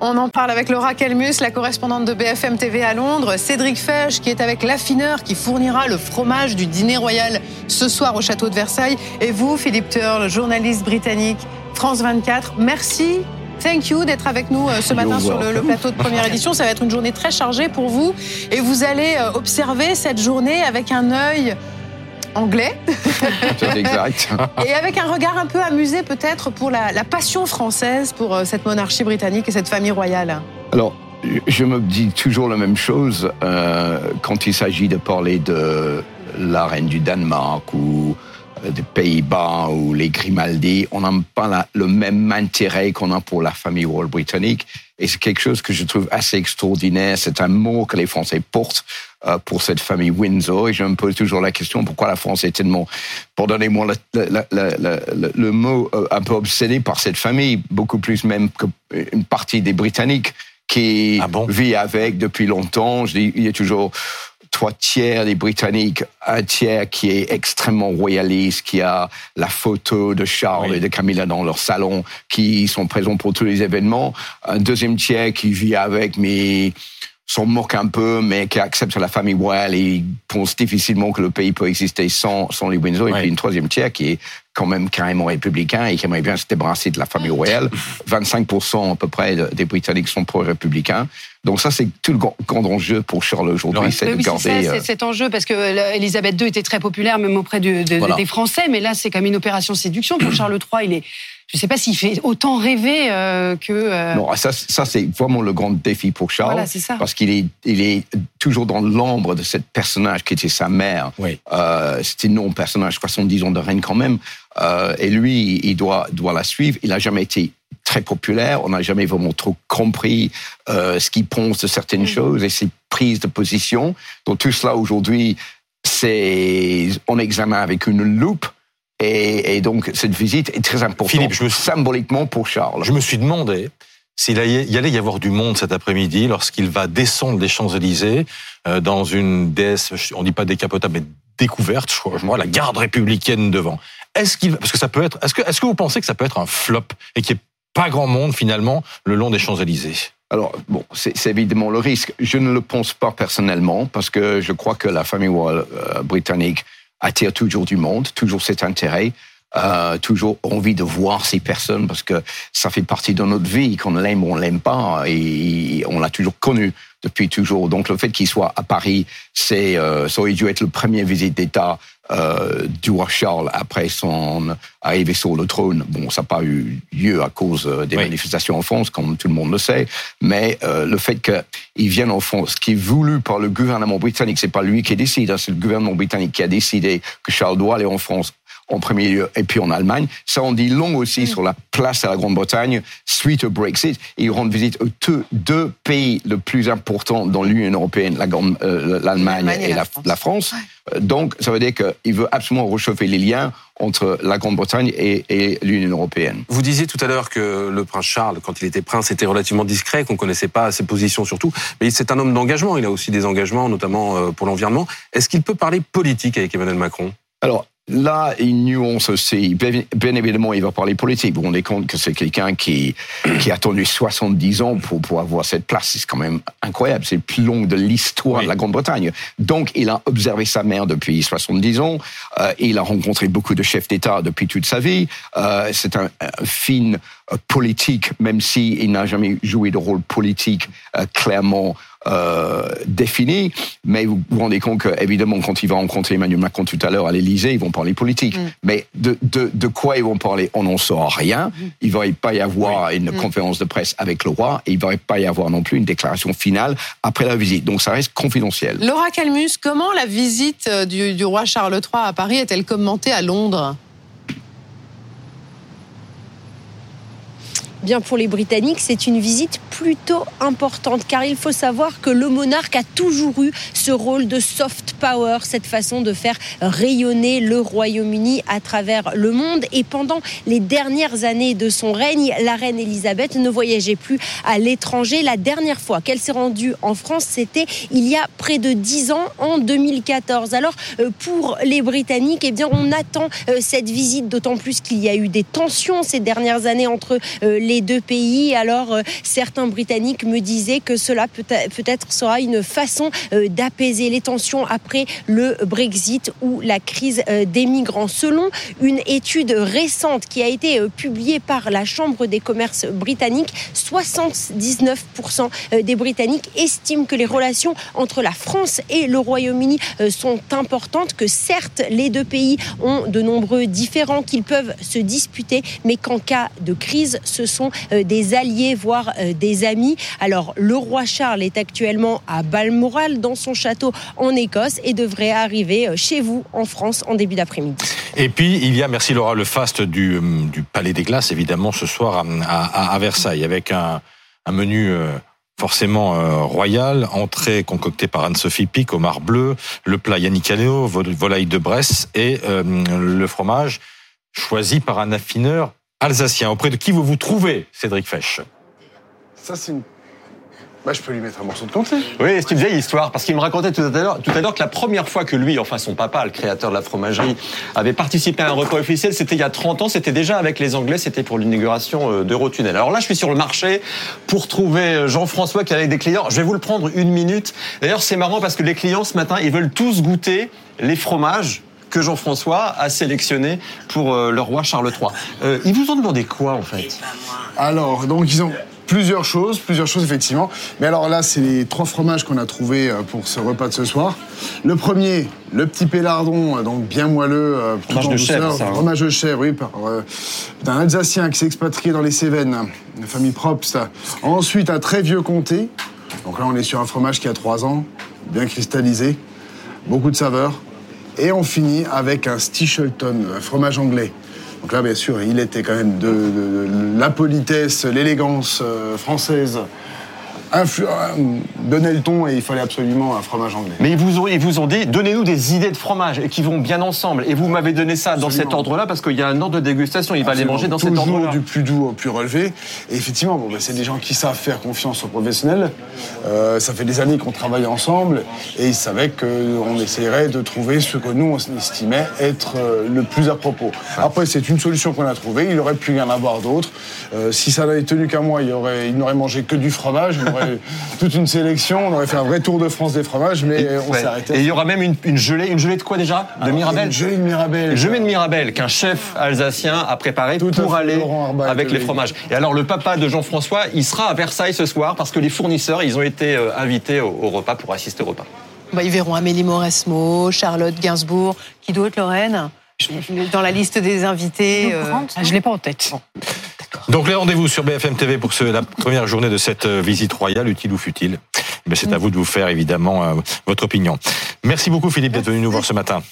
On en parle avec Laura Kelmus, la correspondante de BFM TV à Londres, Cédric Fesch qui est avec l'affineur qui fournira le fromage du dîner royal ce soir au château de Versailles. Et vous Philippe Turle, journaliste britannique France 24. Merci. Thank you d'être avec nous euh, ce matin sur le, plateau de première édition. Ça va être une journée très chargée pour vous. Et vous allez euh, observer cette journée avec un œil anglais. exact. et avec un regard un peu amusé peut-être pour la, passion française pour euh, cette monarchie britannique et cette famille royale. Alors, je me dis toujours la même chose quand il s'agit de parler de la reine du Danemark ou euh, des Pays-Bas ou les Grimaldi, on n'a pas le même intérêt qu'on a pour la famille royale britannique. Et c'est quelque chose que je trouve assez extraordinaire. C'est un mot que les Français portent euh, pour cette famille Windsor. Et je me pose toujours la question pourquoi la France est tellement, pardonnez-moi le, le, mot, euh, un peu obsédé par cette famille, beaucoup plus même qu'une partie des Britanniques qui ah vit avec depuis longtemps. Je dis, il y a toujours trois tiers des Britanniques, un tiers qui est extrêmement royaliste, qui a la photo de Charles et de Camilla dans leur salon, qui sont présents pour tous les événements. Un deuxième tiers qui vit avec, mais s'en moque un peu, mais qui accepte la famille royale et pense difficilement que le pays peut exister sans, sans les Windsor. Et puis une troisième tiers qui est quand même carrément républicain et qui aimerait bien se débarrasser de la famille royale. 25% à peu près des Britanniques sont pro-républicains. Donc ça, c'est tout le grand enjeu pour Charles aujourd'hui, c'est de garder... C'est euh, cet enjeu, parce que euh, Elisabeth II était très populaire, même auprès des Français, mais là, c'est comme une opération séduction. Pour Charles III, il est je ne sais pas s'il fait autant rêver euh, que. Euh, non, ça, ça c'est vraiment le grand défi pour Charles. Voilà, c'est ça. Parce qu'il est, il est toujours dans l'ombre de ce personnage qui était sa mère. Oui. Euh, C'était non personnage 70 ans de reine quand même. Euh, et lui, il doit, doit la suivre. Il n'a jamais été très populaire. On n'a jamais vraiment trop compris euh, ce qu'il pense de certaines mm. choses et ses prises de position. Donc tout cela aujourd'hui, c'est on examine avec une loupe et, donc, cette visite est très importante Philippe, je me symboliquement pour Charles. Je me suis demandé s'il allait y avoir du monde cet après-midi lorsqu'il va descendre les Champs-Élysées euh, dans une DS, on dit pas décapotable, mais découverte, je crois, la garde républicaine devant. Est-ce qu'il, parce que ça peut être, est-ce que, est-ce que vous pensez que ça peut être un flop et qu'il n'y ait pas grand monde finalement le long des Champs-Élysées? Alors, bon, c'est évidemment le risque. Je ne le pense pas personnellement, parce que je crois que la famille royale euh, britannique attire toujours du monde, toujours cet intérêt. Euh, toujours envie de voir ces personnes parce que ça fait partie de notre vie, qu'on l'aime ou on l'aime pas, et on l'a toujours connu depuis toujours. Donc le fait qu'il soit à Paris, c'est euh, ça aurait dû être le premier visite d'État euh, du roi Charles après son arrivée sur le trône. Bon, ça n'a pas eu lieu à cause euh, des manifestations en France, comme tout le monde le sait, mais euh, le fait qu'il vienne en France, ce qui est voulu par le gouvernement britannique, c'est pas lui qui décide, hein, c'est le gouvernement britannique qui a décidé que Charles doit aller en France en premier lieu, et puis en Allemagne. Ça en dit long aussi mm. sur la place à la Grande-Bretagne suite au Brexit. Et ils rendent visite aux deux, pays les plus importants dans l'Union européenne, l'Allemagne et, la, France. Euh, donc, ça veut dire qu'il veut absolument réchauffer les liens entre la Grande-Bretagne et, l'Union européenne. Vous disiez tout à l'heure que le prince Charles, quand il était prince, était relativement discret, qu'on ne connaissait pas ses positions surtout. Mais c'est un homme d'engagement. Il a aussi des engagements, notamment euh, pour l'environnement. Est-ce qu'il peut parler politique avec Emmanuel Macron? Alors, Là, il nuance aussi. Bien, évidemment, il va parler politique. Vous vous rendez compte que c'est quelqu'un qui, qui a attendu 70 ans pour, pour avoir cette place. C'est quand même incroyable. C'est le plus long de l'histoire de la Grande-Bretagne. Donc, il a observé sa mère depuis 70 ans. Euh, il a rencontré beaucoup de chefs d'État depuis toute sa vie. Euh, c'est un, un fin euh, politique, même s'il il n'a jamais joué de rôle politique euh, clairement euh, défini, mais vous vous rendez compte qu'évidemment, quand il va rencontrer Emmanuel Macron tout à l'heure à l'Élysée, ils vont parler politique. Mm. Mais de, de, de, quoi ils vont parler On n'en saura rien. Mm. Il ne va pas y avoir une mm. conférence de presse avec le roi et il ne va pas y avoir non plus une déclaration finale après la visite. Donc ça reste confidentiel. Laura Calmus, comment la visite du, du roi Charles III à Paris est-elle commentée à Londres? Bien pour les Britanniques, c'est une visite plutôt importante car il faut savoir que le monarque a toujours eu ce rôle de soft power, cette façon de faire rayonner le Royaume-Uni à travers le monde. Et pendant les dernières années de son règne, la reine Elisabeth ne voyageait plus à l'étranger. La dernière fois qu'elle s'est rendue en France, c'était il y a près de dix ans, en 2014. Alors euh, pour les Britanniques, eh bien on attend euh, cette visite, d'autant plus qu'il y a eu des tensions ces dernières années entre euh, les deux pays. Alors certains Britanniques me disaient que cela peut-être sera une façon d'apaiser les tensions après le Brexit ou la crise des migrants. Selon une étude récente qui a été publiée par la Chambre des commerces britannique, 79% des Britanniques estiment que les relations entre la France et le Royaume-Uni sont importantes, que certes les deux pays ont de nombreux différends qu'ils peuvent se disputer, mais qu'en cas de crise, ce sont euh, des alliés, voire euh, des amis. Alors, le roi Charles est actuellement à Balmoral, dans son château en Écosse, et devrait arriver euh, chez vous en France en début d'après-midi. Et puis, il y a, merci Laura, le faste du, Palais des Glaces, évidemment, ce soir à, Versailles, avec un, menu forcément royal, entrée concoctée par Anne-Sophie Pic au mar bleu, le plat Yannick Anéo, volaille de Bresse et le fromage choisi par un affineur alsacien. Auprès de qui vous vous trouvez, Cédric Fesch? Ça, c'est une bah, je peux lui mettre un morceau de comté. Oui, c'est une vieille histoire, parce qu'il me racontait tout à l'heure, tout à l'heure que la première fois que lui, enfin son papa, le créateur de la fromagerie, avait participé à un repas officiel, c'était il y a 30 ans, c'était déjà avec les Anglais, c'était pour l'inauguration euh, d'Eurotunnel. Alors là, je suis sur le marché pour trouver euh, Jean-François qui est avec des clients. Je vais vous le prendre une minute. D'ailleurs, c'est marrant parce que les clients ce matin, ils veulent tous goûter les fromages que Jean-François a sélectionné pour euh, le roi Charles III. ils vous ont demandé quoi en fait? Alors, donc ils ont Plusieurs choses, plusieurs choses effectivement. Mais alors là, c'est les trois fromages qu'on a trouvés euh, pour ce repas de ce soir. Le premier, le petit pélardon, euh, donc bien moelleux, euh, fromage de chèvre, ça, hein. fromage de chèvre, oui, d'un Alsacien qui s'est expatrié dans les Cévennes, la famille Probst. Ensuite, un très vieux comté. Donc là, on est sur un fromage qui a trois ans, bien cristallisé, beaucoup de saveur. Et on finit avec un Stichelton, un fromage anglais. Donc là, bien sûr, il était quand même de, la politesse, l'élégance euh, française donner le ton et il fallait absolument un fromage anglais. Mais ils vous ont, ils vous ont dit, donnez-nous des idées de fromage et qui vont bien ensemble. Et vous m'avez donné ça dans cet ordre-là parce qu'il y a un ordre de dégustation. Il va les manger dans cet ordre-là. du plus doux au plus relevé. Et effectivement, bon, bah, c'est des gens qui savent faire confiance aux professionnels. Euh, ça fait des années qu'on travaille ensemble et ils savaient qu'on essayerait de trouver ce que nous, on estimait être euh, le plus à propos. Après, c'est une solution qu'on a trouvée. Il aurait pu y en avoir d'autres. Euh, si ça n'avait tenu qu'à moi, il, aurait, il n'aurait mangé que du fromage toute une sélection. On aurait fait un vrai tour de France des fromages, mais on s'est arrêté. Et il y aura même une, gelée. Une gelée de quoi déjà? De Mirabelle Une gelée de Mirabelle. Une gelée de Mirabelle qu'un chef alsacien a préparé pour aller avec les fromages. Et alors, le papa de Jean-François, il sera à Versailles ce soir parce que les fournisseurs, ils ont été euh, invités au, repas pour assister au repas. Bah, ils verront Amélie Mauresmo, Charlotte Gainsbourg, qui d'autre, Lorraine? Dans la liste des invités. Euh... je ne l'ai pas en tête. Donc les rendez-vous sur BFM TV pour la première journée de cette euh, visite royale, utile ou futile? Eh c'est à mm. vous de vous faire évidemment euh, votre opinion. Merci beaucoup Philippe d'être venu nous voir ce matin.